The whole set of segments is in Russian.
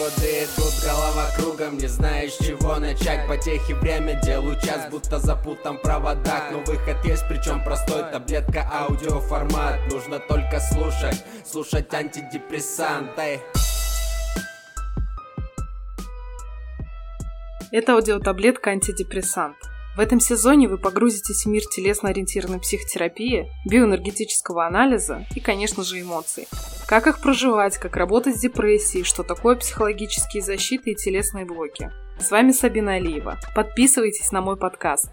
годы идут, голова кругом Не знаешь, чего начать. Потехи время, делаю час Будто запутан в проводах. Но выход есть, причем простой Таблетка, аудиоформат. Нужно только слушать Слушать антидепрессанты Это аудиотаблетка антидепрессант. В этом сезоне вы погрузитесь в мир телесно-ориентированной психотерапии, биоэнергетического анализа и, конечно же, эмоций. Как их проживать, как работать с депрессией, что такое психологические защиты и телесные блоки. С вами Сабина Алиева. Подписывайтесь на мой подкаст.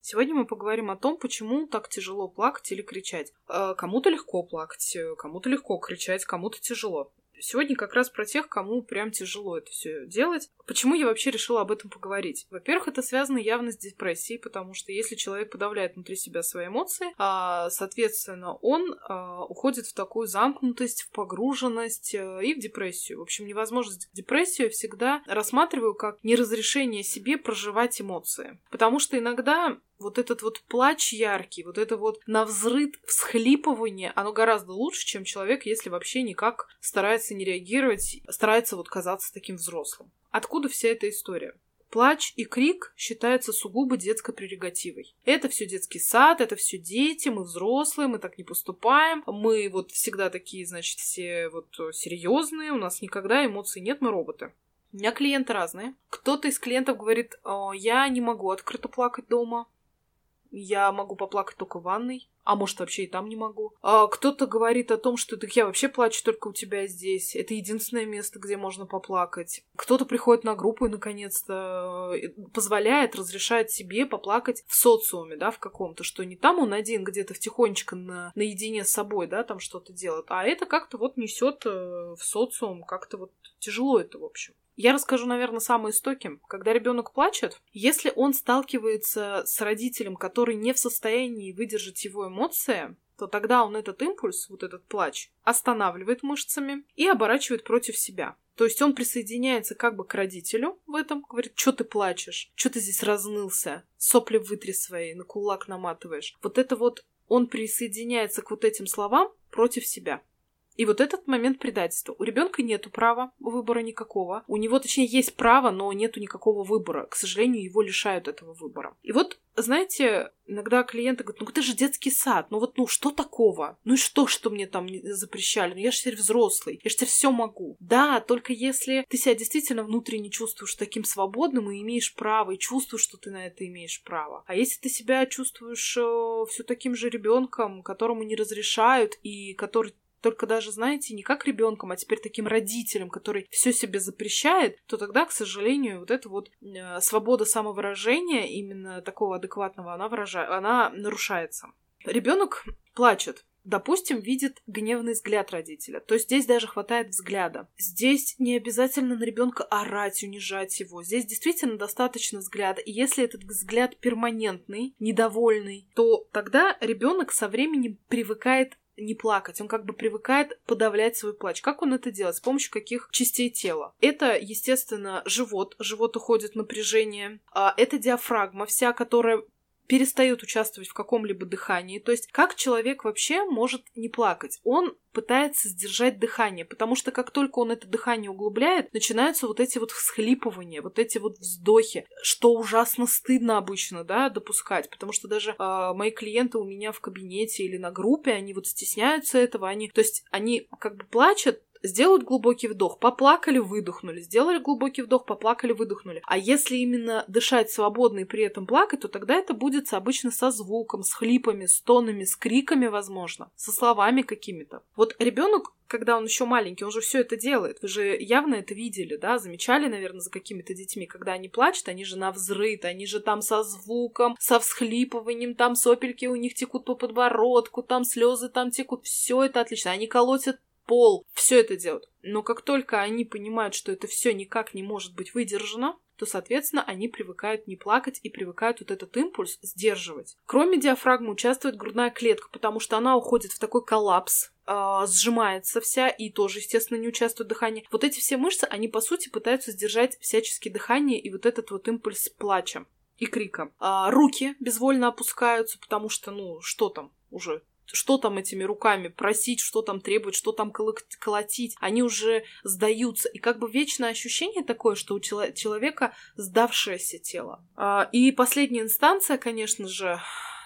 Сегодня мы поговорим о том, почему так тяжело плакать или кричать. Э, кому-то легко плакать, кому-то легко кричать, кому-то тяжело. Сегодня как раз про тех, кому прям тяжело это все делать. Почему я вообще решила об этом поговорить? Во-первых, это связано явно с депрессией, потому что если человек подавляет внутри себя свои эмоции, а, соответственно, он а, уходит в такую замкнутость, в погруженность а, и в депрессию. В общем, невозможность депрессию я всегда рассматриваю как неразрешение себе проживать эмоции. Потому что иногда вот этот вот плач яркий, вот это вот навзрыд всхлипывание, оно гораздо лучше, чем человек, если вообще никак старается не реагировать, старается вот казаться таким взрослым. Откуда вся эта история? Плач и крик считаются сугубо детской прерогативой. Это все детский сад, это все дети, мы взрослые, мы так не поступаем, мы вот всегда такие, значит, все вот серьезные, у нас никогда эмоций нет, мы роботы. У меня клиенты разные. Кто-то из клиентов говорит, я не могу открыто плакать дома, я могу поплакать только в ванной, а может вообще и там не могу. А кто-то говорит о том, что так я вообще плачу только у тебя здесь. Это единственное место, где можно поплакать. Кто-то приходит на группу и наконец-то э, позволяет, разрешает себе поплакать в социуме, да, в каком-то, что не там он один где-то в тихонечко на, наедине с собой, да, там что-то делает, а это как-то вот несет э, в социум, как-то вот тяжело это, в общем. Я расскажу, наверное, самые истоки. Когда ребенок плачет, если он сталкивается с родителем, который не в состоянии выдержать его эмоции, то тогда он этот импульс, вот этот плач, останавливает мышцами и оборачивает против себя. То есть он присоединяется как бы к родителю в этом, говорит, что ты плачешь, что ты здесь разнылся, сопли вытри свои, на кулак наматываешь. Вот это вот он присоединяется к вот этим словам против себя. И вот этот момент предательства. У ребенка нету права выбора никакого. У него, точнее, есть право, но нету никакого выбора. К сожалению, его лишают этого выбора. И вот, знаете, иногда клиенты говорят, ну это же детский сад, ну вот, ну что такого? Ну и что, что мне там запрещали? Ну я же теперь взрослый, я же теперь все могу. Да, только если ты себя действительно внутренне чувствуешь таким свободным и имеешь право, и чувствуешь, что ты на это имеешь право. А если ты себя чувствуешь э, все таким же ребенком, которому не разрешают и который только даже, знаете, не как ребенком, а теперь таким родителем, который все себе запрещает, то тогда, к сожалению, вот эта вот э, свобода самовыражения, именно такого адекватного, она, выражает, она нарушается. Ребенок плачет, допустим, видит гневный взгляд родителя. То есть здесь даже хватает взгляда. Здесь не обязательно на ребенка орать, унижать его. Здесь действительно достаточно взгляда. И если этот взгляд перманентный, недовольный, то тогда ребенок со временем привыкает не плакать, он как бы привыкает подавлять свой плач. Как он это делает? С помощью каких частей тела? Это, естественно, живот. Живот уходит напряжение. А, это диафрагма вся, которая перестает участвовать в каком-либо дыхании. То есть как человек вообще может не плакать? Он пытается сдержать дыхание, потому что как только он это дыхание углубляет, начинаются вот эти вот всхлипывания, вот эти вот вздохи, что ужасно стыдно обычно, да, допускать, потому что даже э, мои клиенты у меня в кабинете или на группе, они вот стесняются этого, они, то есть они как бы плачут, сделают глубокий вдох, поплакали, выдохнули, сделали глубокий вдох, поплакали, выдохнули. А если именно дышать свободно и при этом плакать, то тогда это будет обычно со звуком, с хлипами, с тонами, с криками, возможно, со словами какими-то. Вот ребенок когда он еще маленький, он же все это делает. Вы же явно это видели, да, замечали, наверное, за какими-то детьми, когда они плачут, они же на взрыт, они же там со звуком, со всхлипыванием, там сопельки у них текут по подбородку, там слезы там текут, все это отлично. Они колотят пол, все это делают. Но как только они понимают, что это все никак не может быть выдержано, то, соответственно, они привыкают не плакать и привыкают вот этот импульс сдерживать. Кроме диафрагмы участвует грудная клетка, потому что она уходит в такой коллапс, э, сжимается вся и тоже, естественно, не участвует в дыхании. Вот эти все мышцы, они, по сути, пытаются сдержать всячески дыхание и вот этот вот импульс плача и крика. А руки безвольно опускаются, потому что, ну, что там уже что там этими руками просить, что там требовать, что там колотить, они уже сдаются. И как бы вечное ощущение такое, что у человека сдавшееся тело. А, и последняя инстанция, конечно же,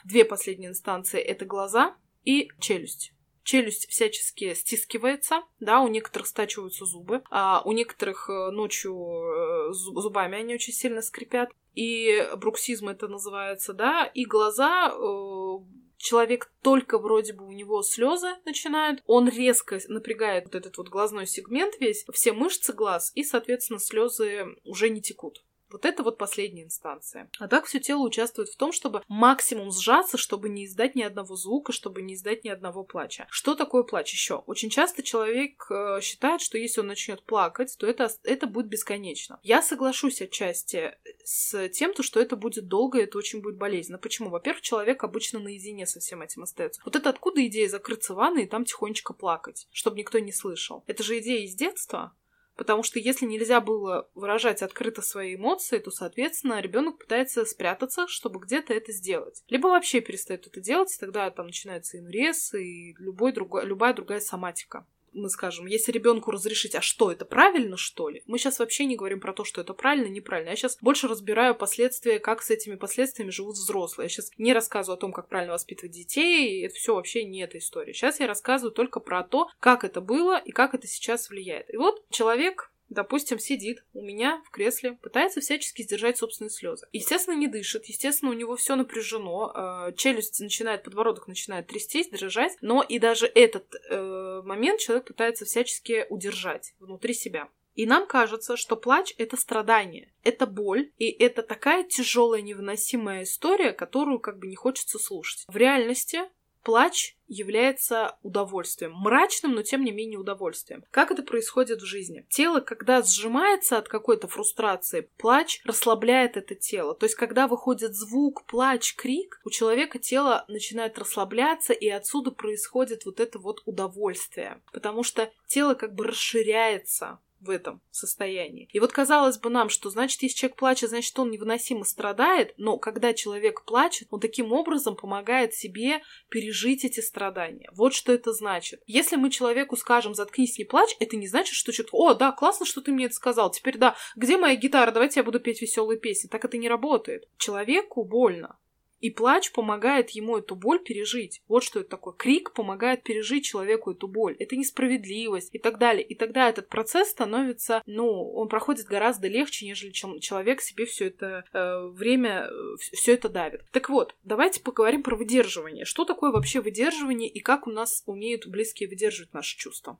две последние инстанции — это глаза и челюсть челюсть всячески стискивается, да, у некоторых стачиваются зубы, а у некоторых э, ночью э, зубами они очень сильно скрипят, и бруксизм это называется, да, и глаза э, человек только вроде бы у него слезы начинают, он резко напрягает вот этот вот глазной сегмент весь, все мышцы глаз, и, соответственно, слезы уже не текут. Вот это вот последняя инстанция. А так все тело участвует в том, чтобы максимум сжаться, чтобы не издать ни одного звука, чтобы не издать ни одного плача. Что такое плач еще? Очень часто человек э, считает, что если он начнет плакать, то это, это будет бесконечно. Я соглашусь отчасти с тем, то, что это будет долго, и это очень будет болезненно. Почему? Во-первых, человек обычно наедине со всем этим остается. Вот это откуда идея закрыться в ванной и там тихонечко плакать, чтобы никто не слышал? Это же идея из детства, Потому что если нельзя было выражать открыто свои эмоции, то, соответственно, ребенок пытается спрятаться, чтобы где-то это сделать. Либо вообще перестает это делать, и тогда там начинается инурез и любой другой, любая другая соматика мы скажем, если ребенку разрешить, а что это правильно, что ли? Мы сейчас вообще не говорим про то, что это правильно, неправильно. Я сейчас больше разбираю последствия, как с этими последствиями живут взрослые. Я сейчас не рассказываю о том, как правильно воспитывать детей, это все вообще не эта история. Сейчас я рассказываю только про то, как это было и как это сейчас влияет. И вот человек допустим, сидит у меня в кресле, пытается всячески сдержать собственные слезы. Естественно, не дышит, естественно, у него все напряжено, э, челюсть начинает, подбородок начинает трястись, дрожать, но и даже этот э, момент человек пытается всячески удержать внутри себя. И нам кажется, что плач — это страдание, это боль, и это такая тяжелая невыносимая история, которую как бы не хочется слушать. В реальности Плач является удовольствием. Мрачным, но тем не менее удовольствием. Как это происходит в жизни? Тело, когда сжимается от какой-то фрустрации, плач расслабляет это тело. То есть, когда выходит звук, плач, крик, у человека тело начинает расслабляться, и отсюда происходит вот это вот удовольствие. Потому что тело как бы расширяется в этом состоянии. И вот казалось бы нам, что значит, если человек плачет, значит, он невыносимо страдает, но когда человек плачет, он таким образом помогает себе пережить эти страдания. Вот что это значит. Если мы человеку скажем, заткнись, не плачь, это не значит, что что-то, о, да, классно, что ты мне это сказал, теперь да, где моя гитара, давайте я буду петь веселые песни. Так это не работает. Человеку больно. И плач помогает ему эту боль пережить. Вот что это такое. Крик помогает пережить человеку эту боль. Это несправедливость и так далее. И тогда этот процесс становится, ну, он проходит гораздо легче, нежели чем человек себе все это э, время, э, все это давит. Так вот, давайте поговорим про выдерживание. Что такое вообще выдерживание и как у нас умеют близкие выдерживать наши чувства?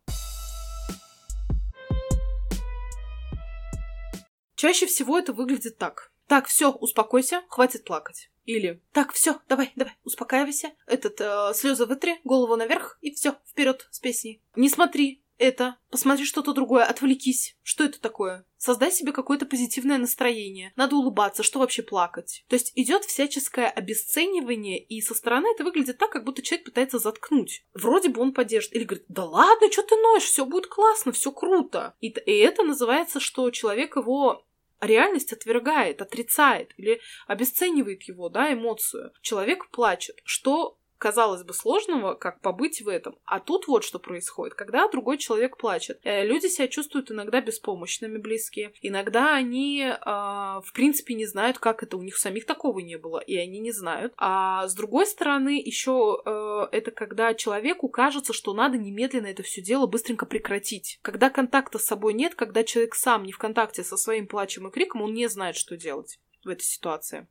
Чаще всего это выглядит так. Так, все, успокойся, хватит плакать. Или так, все, давай, давай, успокаивайся. Этот э, слезы вытри, голову наверх и все, вперед с песней. Не смотри это, посмотри что-то другое, отвлекись. Что это такое? Создай себе какое-то позитивное настроение. Надо улыбаться, что вообще плакать. То есть идет всяческое обесценивание, и со стороны это выглядит так, как будто человек пытается заткнуть. Вроде бы он поддержит. Или говорит, да ладно, что ты ноешь, все будет классно, все круто. И, и это называется, что человек его реальность отвергает, отрицает или обесценивает его, да, эмоцию. Человек плачет. Что казалось бы, сложного, как побыть в этом. А тут вот что происходит. Когда другой человек плачет, э, люди себя чувствуют иногда беспомощными близкие. Иногда они, э, в принципе, не знают, как это. У них самих такого не было, и они не знают. А с другой стороны, еще э, это когда человеку кажется, что надо немедленно это все дело быстренько прекратить. Когда контакта с собой нет, когда человек сам не в контакте со своим плачем и криком, он не знает, что делать в этой ситуации.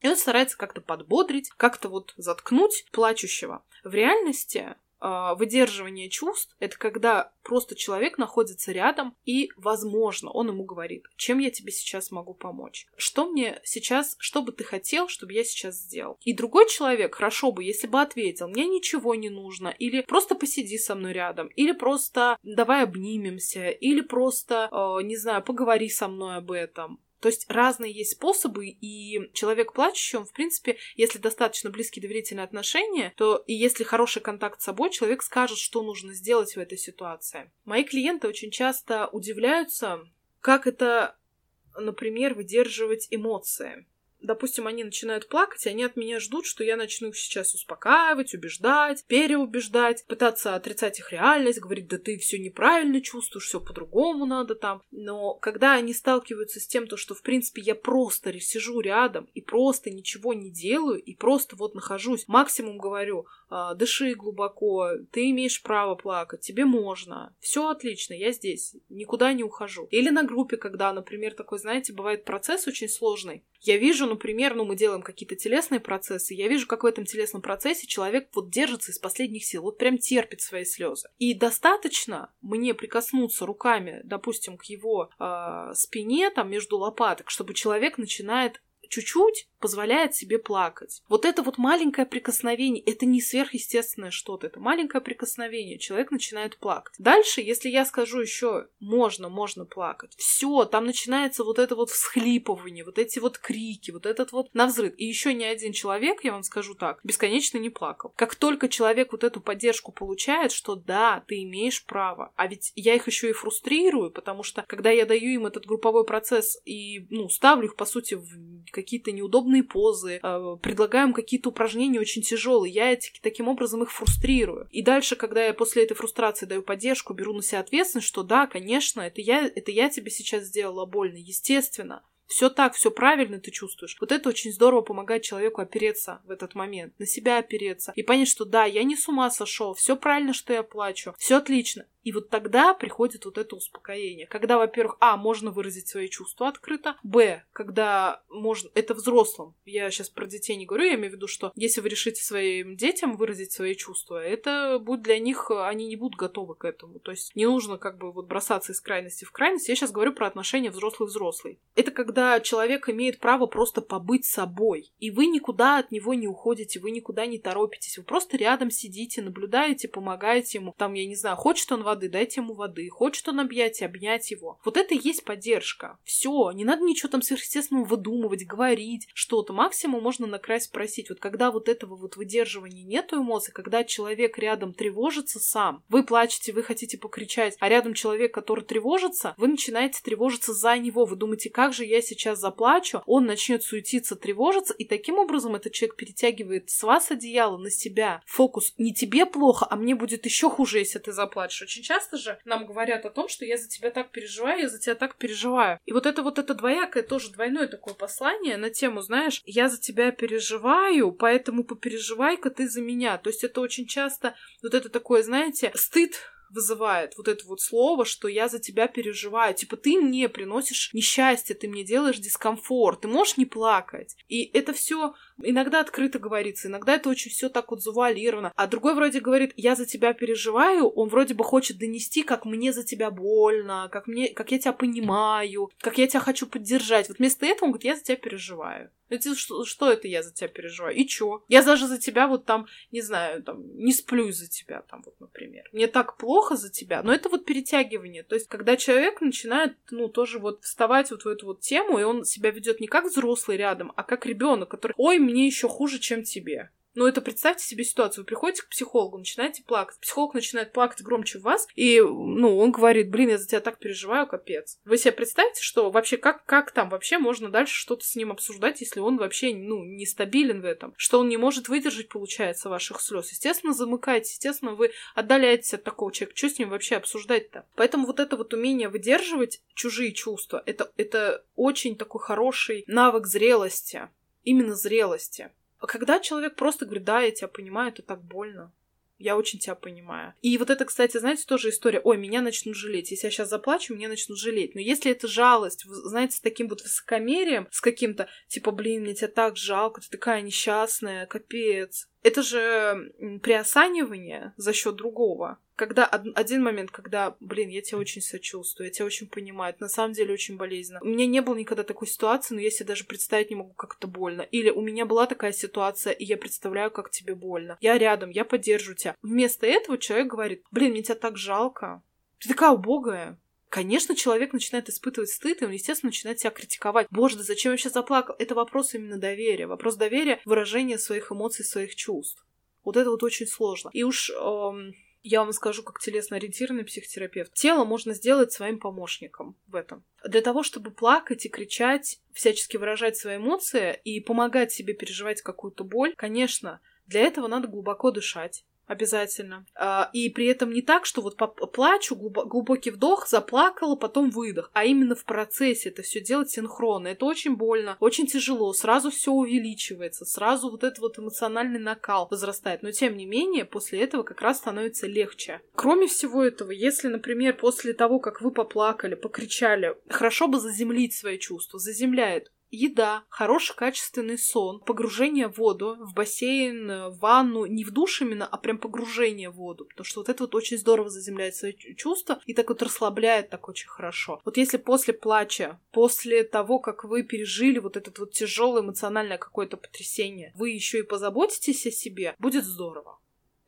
И он старается как-то подбодрить, как-то вот заткнуть плачущего. В реальности а, выдерживание чувств — это когда просто человек находится рядом, и, возможно, он ему говорит, чем я тебе сейчас могу помочь, что мне сейчас, что бы ты хотел, чтобы я сейчас сделал. И другой человек хорошо бы, если бы ответил, мне ничего не нужно, или просто посиди со мной рядом, или просто давай обнимемся, или просто, э, не знаю, поговори со мной об этом. То есть разные есть способы, и человек плачущий, он, в принципе, если достаточно близкие доверительные отношения, то и если хороший контакт с собой, человек скажет, что нужно сделать в этой ситуации. Мои клиенты очень часто удивляются, как это, например, выдерживать эмоции. Допустим, они начинают плакать, и они от меня ждут, что я начну их сейчас успокаивать, убеждать, переубеждать, пытаться отрицать их реальность, говорить, да ты все неправильно чувствуешь, все по-другому надо там. Но когда они сталкиваются с тем, то, что, в принципе, я просто сижу рядом и просто ничего не делаю, и просто вот нахожусь, максимум говорю, «А, дыши глубоко, ты имеешь право плакать, тебе можно, все отлично, я здесь, никуда не ухожу. Или на группе, когда, например, такой, знаете, бывает процесс очень сложный, я вижу, например, ну, мы делаем какие-то телесные процессы, я вижу, как в этом телесном процессе человек вот держится из последних сил, вот прям терпит свои слезы. И достаточно мне прикоснуться руками, допустим, к его э, спине, там, между лопаток, чтобы человек начинает чуть-чуть позволяет себе плакать. Вот это вот маленькое прикосновение, это не сверхъестественное что-то, это маленькое прикосновение, человек начинает плакать. Дальше, если я скажу еще можно, можно плакать, все, там начинается вот это вот всхлипывание, вот эти вот крики, вот этот вот навзрыв. И еще ни один человек, я вам скажу так, бесконечно не плакал. Как только человек вот эту поддержку получает, что да, ты имеешь право, а ведь я их еще и фрустрирую, потому что когда я даю им этот групповой процесс и, ну, ставлю их, по сути, в какие-то неудобные позы, э, предлагаем какие-то упражнения очень тяжелые. Я эти, таким образом их фрустрирую. И дальше, когда я после этой фрустрации даю поддержку, беру на себя ответственность, что да, конечно, это я, это я тебе сейчас сделала больно, естественно. Все так, все правильно ты чувствуешь. Вот это очень здорово помогает человеку опереться в этот момент, на себя опереться и понять, что да, я не с ума сошел, все правильно, что я плачу, все отлично. И вот тогда приходит вот это успокоение. Когда, во-первых, а, можно выразить свои чувства открыто, б, когда можно... Это взрослым. Я сейчас про детей не говорю, я имею в виду, что если вы решите своим детям выразить свои чувства, это будет для них... Они не будут готовы к этому. То есть не нужно как бы вот бросаться из крайности в крайность. Я сейчас говорю про отношения взрослый-взрослый. Это когда человек имеет право просто побыть собой. И вы никуда от него не уходите, вы никуда не торопитесь. Вы просто рядом сидите, наблюдаете, помогаете ему. Там, я не знаю, хочет он воды, дайте ему воды. Хочет он объять, обнять его. Вот это и есть поддержка. Все, не надо ничего там сверхъестественного выдумывать, говорить что-то. Максимум можно накрась спросить. Вот когда вот этого вот выдерживания нету эмоций, когда человек рядом тревожится сам, вы плачете, вы хотите покричать, а рядом человек, который тревожится, вы начинаете тревожиться за него. Вы думаете, как же я сейчас заплачу? Он начнет суетиться, тревожиться, и таким образом этот человек перетягивает с вас одеяло на себя. Фокус не тебе плохо, а мне будет еще хуже, если ты заплачешь. Часто же нам говорят о том, что я за тебя так переживаю, я за тебя так переживаю. И вот это вот это двоякое, тоже двойное такое послание на тему, знаешь, я за тебя переживаю, поэтому попереживай-ка ты за меня. То есть это очень часто вот это такое, знаете, стыд вызывает вот это вот слово, что я за тебя переживаю. Типа, ты мне приносишь несчастье, ты мне делаешь дискомфорт, ты можешь не плакать. И это все иногда открыто говорится, иногда это очень все так вот завуалировано. А другой вроде говорит, я за тебя переживаю, он вроде бы хочет донести, как мне за тебя больно, как, мне, как я тебя понимаю, как я тебя хочу поддержать. Вот вместо этого он говорит, я за тебя переживаю. Это что, что это я за тебя переживаю? И чё? Я даже за тебя вот там, не знаю, там, не сплю за тебя, там вот, например. Мне так плохо за тебя. Но это вот перетягивание. То есть, когда человек начинает, ну, тоже вот вставать вот в эту вот тему, и он себя ведет не как взрослый рядом, а как ребенок, который, ой, мне еще хуже, чем тебе. Ну, это представьте себе ситуацию. Вы приходите к психологу, начинаете плакать. Психолог начинает плакать громче вас, и, ну, он говорит, блин, я за тебя так переживаю, капец. Вы себе представьте, что вообще, как, как там вообще можно дальше что-то с ним обсуждать, если он вообще, ну, нестабилен в этом? Что он не может выдержать, получается, ваших слез. Естественно, замыкаетесь, естественно, вы отдаляетесь от такого человека. Что с ним вообще обсуждать-то? Поэтому вот это вот умение выдерживать чужие чувства, это, это очень такой хороший навык зрелости именно зрелости. Когда человек просто говорит, да, я тебя понимаю, это так больно. Я очень тебя понимаю. И вот это, кстати, знаете, тоже история. Ой, меня начнут жалеть. Если я сейчас заплачу, меня начнут жалеть. Но если это жалость, знаете, с таким вот высокомерием, с каким-то, типа, блин, мне тебя так жалко, ты такая несчастная, капец. Это же приосанивание за счет другого когда один момент, когда, блин, я тебя очень сочувствую, я тебя очень понимаю, это на самом деле очень болезненно. У меня не было никогда такой ситуации, но я себе даже представить не могу, как это больно. Или у меня была такая ситуация, и я представляю, как тебе больно. Я рядом, я поддержу тебя. Вместо этого человек говорит, блин, мне тебя так жалко. Ты такая убогая. Конечно, человек начинает испытывать стыд, и он, естественно, начинает себя критиковать. Боже, да зачем я сейчас заплакал? Это вопрос именно доверия. Вопрос доверия, выражения своих эмоций, своих чувств. Вот это вот очень сложно. И уж эм, я вам скажу, как телесно-ориентированный психотерапевт, тело можно сделать своим помощником в этом. Для того, чтобы плакать и кричать, всячески выражать свои эмоции и помогать себе переживать какую-то боль, конечно, для этого надо глубоко дышать, Обязательно. А, и при этом не так, что вот плачу, глубокий вдох, заплакала, потом выдох, а именно в процессе это все делать синхронно. Это очень больно, очень тяжело, сразу все увеличивается, сразу вот этот вот эмоциональный накал возрастает. Но тем не менее, после этого как раз становится легче. Кроме всего этого, если, например, после того, как вы поплакали, покричали, хорошо бы заземлить свои чувства, заземляет еда, хороший качественный сон, погружение в воду, в бассейн, в ванну, не в душ именно, а прям погружение в воду, потому что вот это вот очень здорово заземляет свои чувства и так вот расслабляет так очень хорошо. Вот если после плача, после того, как вы пережили вот этот вот тяжелое эмоциональное какое-то потрясение, вы еще и позаботитесь о себе, будет здорово.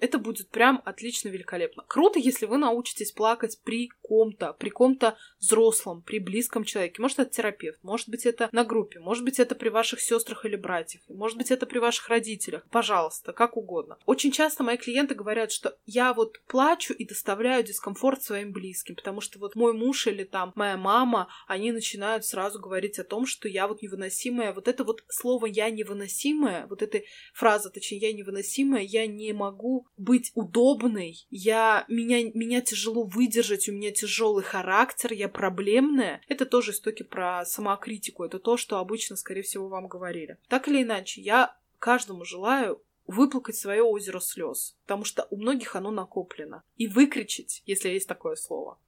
Это будет прям отлично, великолепно. Круто, если вы научитесь плакать при ком-то, при ком-то взрослом, при близком человеке. Может, это терапевт, может быть, это на группе, может быть, это при ваших сестрах или братьях, может быть, это при ваших родителях. Пожалуйста, как угодно. Очень часто мои клиенты говорят, что я вот плачу и доставляю дискомфорт своим близким, потому что вот мой муж или там моя мама, они начинают сразу говорить о том, что я вот невыносимая. Вот это вот слово «я невыносимая», вот эта фраза, точнее, «я невыносимая», я не могу быть удобной, я, меня, меня тяжело выдержать, у меня тяжелый характер, я проблемная. Это тоже истоки про самокритику, это то, что обычно, скорее всего, вам говорили. Так или иначе, я каждому желаю выплакать свое озеро слез, потому что у многих оно накоплено. И выкричить, если есть такое слово.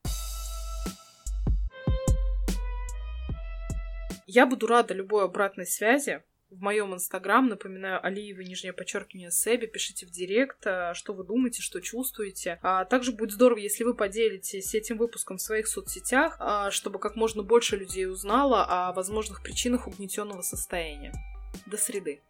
Я буду рада любой обратной связи в моем инстаграм, напоминаю, Алиева, нижнее подчеркивание, Себи, пишите в директ, а, что вы думаете, что чувствуете. А также будет здорово, если вы поделитесь этим выпуском в своих соцсетях, а, чтобы как можно больше людей узнало о возможных причинах угнетенного состояния. До среды.